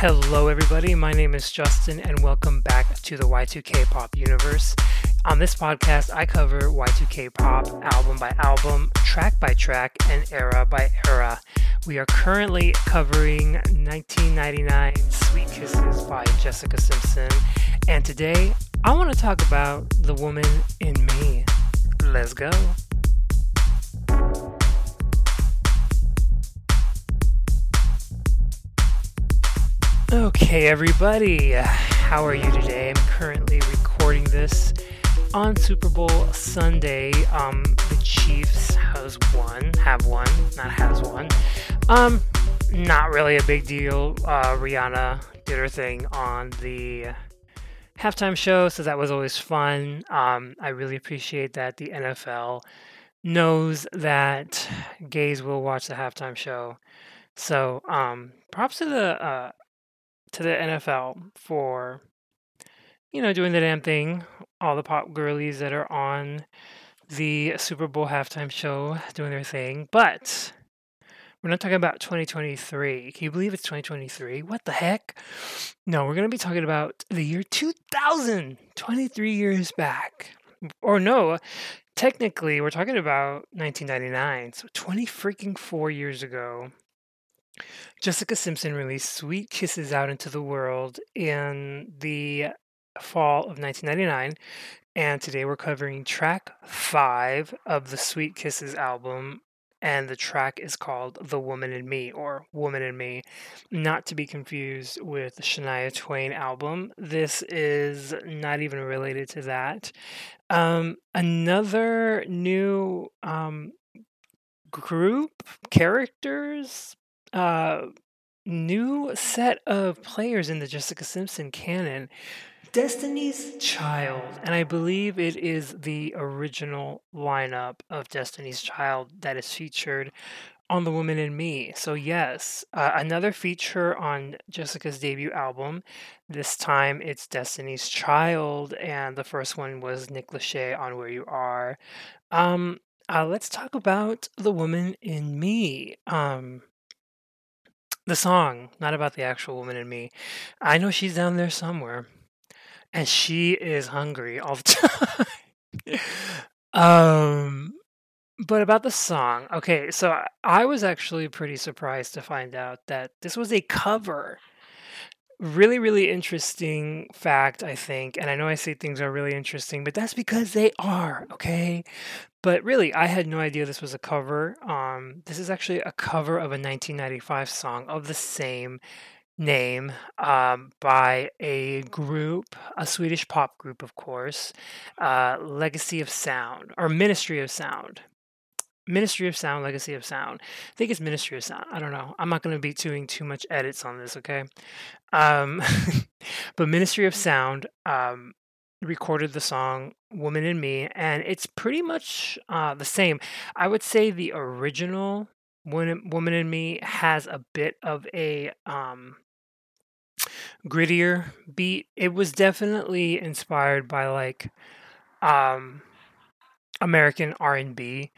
Hello, everybody. My name is Justin, and welcome back to the Y2K Pop universe. On this podcast, I cover Y2K Pop album by album, track by track, and era by era. We are currently covering 1999 Sweet Kisses by Jessica Simpson, and today I want to talk about the woman in me. Let's go. Okay, everybody, how are you today? I'm currently recording this on Super Bowl Sunday. Um, the Chiefs has won, have won, not has won. Um, not really a big deal. Uh, Rihanna did her thing on the halftime show, so that was always fun. Um, I really appreciate that the NFL knows that gays will watch the halftime show. So, um, props to the uh, to the NFL for, you know, doing the damn thing. All the pop girlies that are on the Super Bowl halftime show doing their thing. But we're not talking about 2023. Can you believe it's 2023? What the heck? No, we're going to be talking about the year 2000, 23 years back. Or no, technically, we're talking about 1999. So 20 freaking four years ago. Jessica Simpson released Sweet Kisses out into the world in the fall of 1999. And today we're covering track five of the Sweet Kisses album. And the track is called The Woman in Me or Woman in Me, not to be confused with the Shania Twain album. This is not even related to that. Um, another new um, group, characters, uh, new set of players in the Jessica Simpson canon. Destiny's Child, and I believe it is the original lineup of Destiny's Child that is featured on The Woman in Me. So, yes, uh, another feature on Jessica's debut album. This time it's Destiny's Child, and the first one was Nick Lachey on Where You Are. Um, uh, let's talk about The Woman in Me. Um, the song, not about the actual woman in me. I know she's down there somewhere, and she is hungry all the time. um, but about the song, okay, so I- I was actually pretty surprised to find out that this was a cover. Really, really interesting fact, I think. And I know I say things are really interesting, but that's because they are, okay? But really, I had no idea this was a cover. Um, this is actually a cover of a 1995 song of the same name um, by a group, a Swedish pop group, of course, uh, Legacy of Sound or Ministry of Sound. Ministry of Sound, Legacy of Sound. I think it's Ministry of Sound. I don't know. I'm not going to be doing too much edits on this, okay? Um, but Ministry of Sound um, recorded the song Woman in Me, and it's pretty much uh, the same. I would say the original Woman, in Me has a bit of a um, grittier beat. It was definitely inspired by like um, American R&B.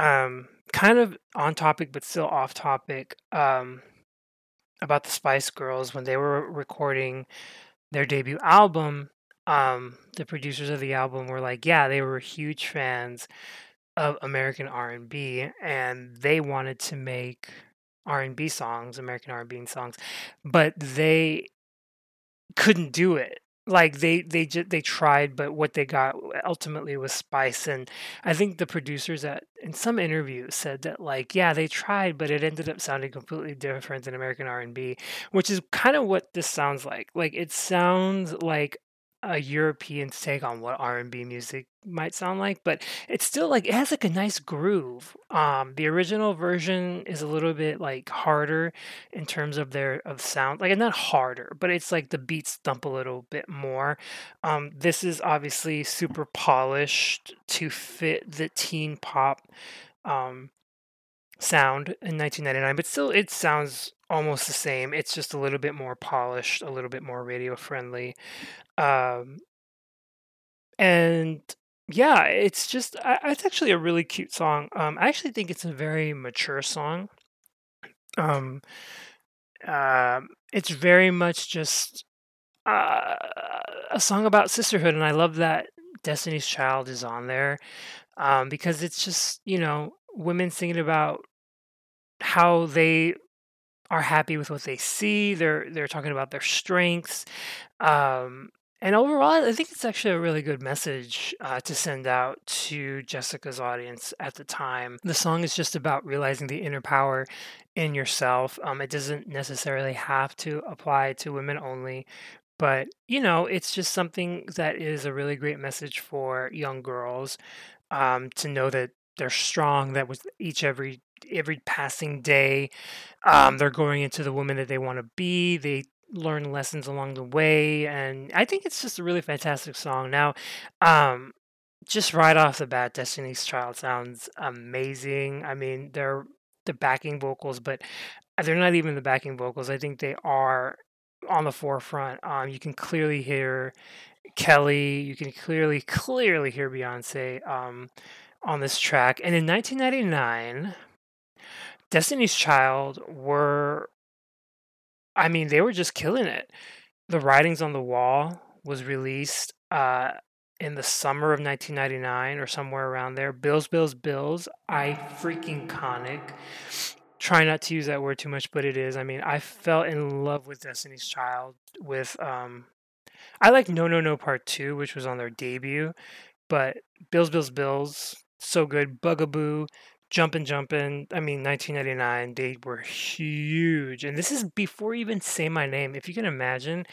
Um, kind of on topic, but still off topic. Um, about the Spice Girls when they were recording their debut album. Um, the producers of the album were like, yeah, they were huge fans of American R&B and they wanted to make R&B songs, American R&B songs, but they couldn't do it. Like they they just they tried, but what they got ultimately was Spice. And I think the producers at in some interviews said that like yeah they tried, but it ended up sounding completely different than American R and B, which is kind of what this sounds like. Like it sounds like a European take on what R&B music might sound like, but it's still like it has like a nice groove. Um, the original version is a little bit like harder in terms of their of sound, like not harder, but it's like the beats thump a little bit more. Um, this is obviously super polished to fit the teen pop um, sound in 1999, but still it sounds almost the same. It's just a little bit more polished, a little bit more radio friendly. Um, and yeah, it's just I, it's actually a really cute song. Um, I actually think it's a very mature song. Um, um, it's very much just uh, a song about sisterhood, and I love that Destiny's Child is on there um, because it's just you know women singing about how they are happy with what they see. They're they're talking about their strengths, um, and overall, I think it's actually a really good message uh, to send out to Jessica's audience at the time. The song is just about realizing the inner power in yourself. Um, it doesn't necessarily have to apply to women only, but you know, it's just something that is a really great message for young girls um, to know that they're strong. That with each every every passing day, um, they're going into the woman that they want to be. They learn lessons along the way and i think it's just a really fantastic song. Now um just right off the bat destiny's child sounds amazing. I mean they're the backing vocals but they're not even the backing vocals i think they are on the forefront. Um you can clearly hear kelly you can clearly clearly hear beyonce um on this track and in 1999 destiny's child were I mean, they were just killing it. The Writings on the Wall was released uh, in the summer of 1999 or somewhere around there. Bills, Bills, Bills. I freaking conic. Try not to use that word too much, but it is. I mean, I fell in love with Destiny's Child with um I like No No No Part 2, which was on their debut, but Bills Bills Bills so good. Bugaboo, Jumpin' Jumpin', I mean, 1999, they were huge. And this is before even Say My Name. If you can imagine,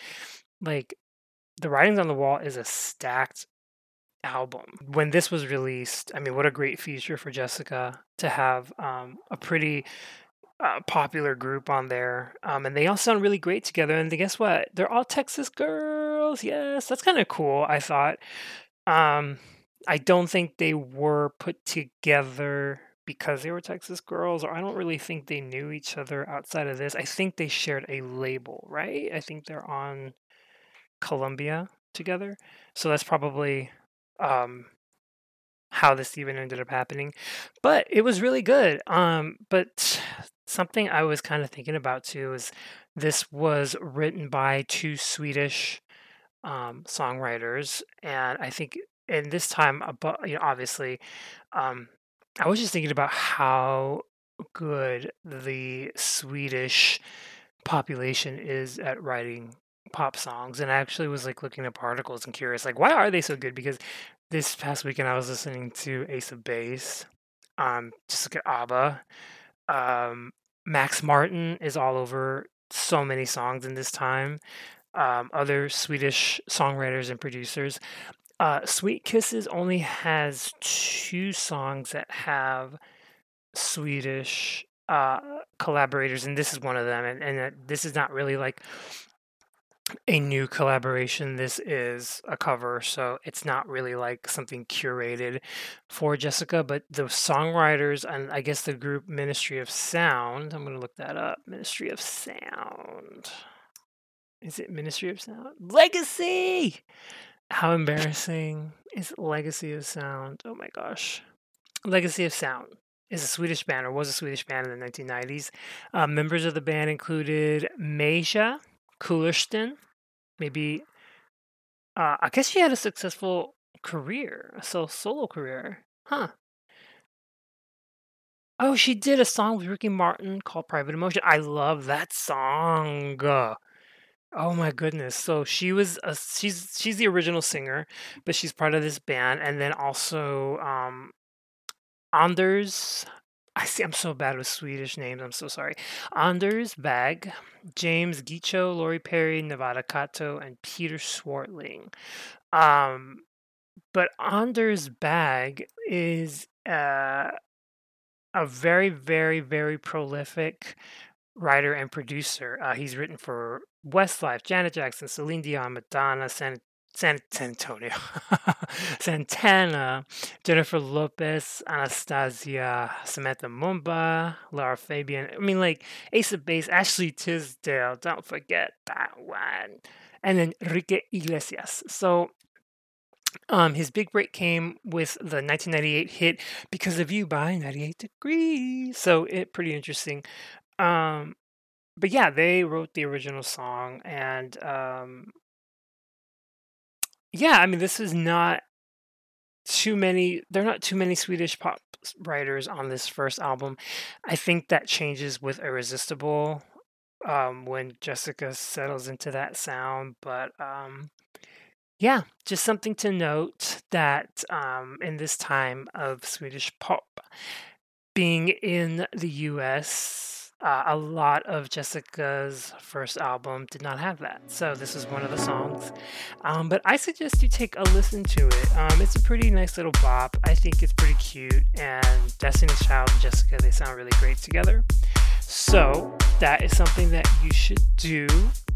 like, The Writings on the Wall is a stacked album. When this was released, I mean, what a great feature for Jessica to have um, a pretty uh, popular group on there. Um, and they all sound really great together. And guess what? They're all Texas girls. Yes, that's kind of cool, I thought. Um, I don't think they were put together because they were Texas girls, or I don't really think they knew each other outside of this. I think they shared a label, right? I think they're on Columbia together. So that's probably um, how this even ended up happening. But it was really good. Um, but something I was kind of thinking about too is this was written by two Swedish um, songwriters, and I think in this time, you know, obviously, um, I was just thinking about how good the Swedish population is at writing pop songs and I actually was like looking up articles and curious like why are they so good? Because this past weekend I was listening to Ace of Base um just look at ABBA um Max Martin is all over so many songs in this time um, other Swedish songwriters and producers uh, Sweet Kisses only has two songs that have Swedish uh, collaborators, and this is one of them. And, and this is not really like a new collaboration. This is a cover, so it's not really like something curated for Jessica. But the songwriters and I guess the group Ministry of Sound, I'm going to look that up. Ministry of Sound. Is it Ministry of Sound? Legacy! How embarrassing is Legacy of Sound? Oh my gosh. Legacy of Sound is a Swedish band, or was a Swedish band in the 1990s. Uh, members of the band included Maja Kullersten. Maybe, uh, I guess she had a successful career, a solo career. Huh. Oh, she did a song with Ricky Martin called Private Emotion. I love that song. Oh my goodness. So she was a, she's she's the original singer, but she's part of this band and then also um Anders I see I'm so bad with Swedish names. I'm so sorry. Anders Bagge, James Gycho, Lori Perry, Nevada Kato, and Peter Swartling. Um but Anders Bagge is uh, a very, very, very prolific writer and producer. Uh, he's written for Westlife, Janet Jackson, Celine Dion, Madonna, San, San, San Antonio, Santana, Jennifer Lopez, Anastacia, Samantha Mumba, Lara Fabian. I mean, like Ace of Base, Ashley Tisdale. Don't forget that one. And then Enrique Iglesias. So um, his big break came with the 1998 hit "Because of You" by 98 Degrees. So it pretty interesting. Um, but yeah, they wrote the original song, and um, yeah, I mean, this is not too many. There are not too many Swedish pop writers on this first album. I think that changes with Irresistible um, when Jessica settles into that sound, but um, yeah, just something to note that um, in this time of Swedish pop being in the US uh, a lot of Jessica's first album did not have that. So this is one of the songs. Um, but I suggest you take a listen to it. Um, it's a pretty nice little bop. I think it's pretty cute. And Destiny's Child and Jessica, they sound really great together. So that is something that you should do.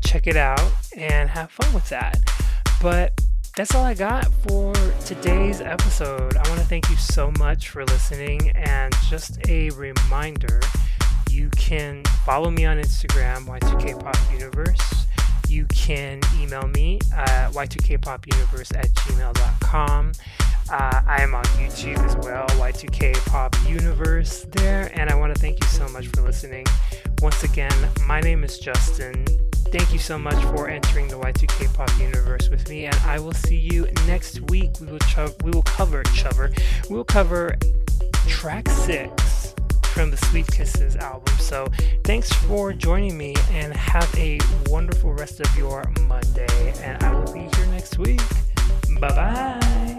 Check it out and have fun with that. But that's all I got for today's episode. I want to thank you so much for listening. And just a reminder can follow me on Instagram, Y2KPopUniverse. You can email me at y2kpopuniverse at gmail.com. Uh, I am on YouTube as well, Y2K Pop Universe there, and I want to thank you so much for listening. Once again, my name is Justin. Thank you so much for entering the Y2K Pop Universe with me, and I will see you next week. We will cho- we will cover Chover. We will cover track six from the Sweet Kisses album. So thanks for joining me and have a wonderful rest of your Monday. And I will be here next week. Bye bye.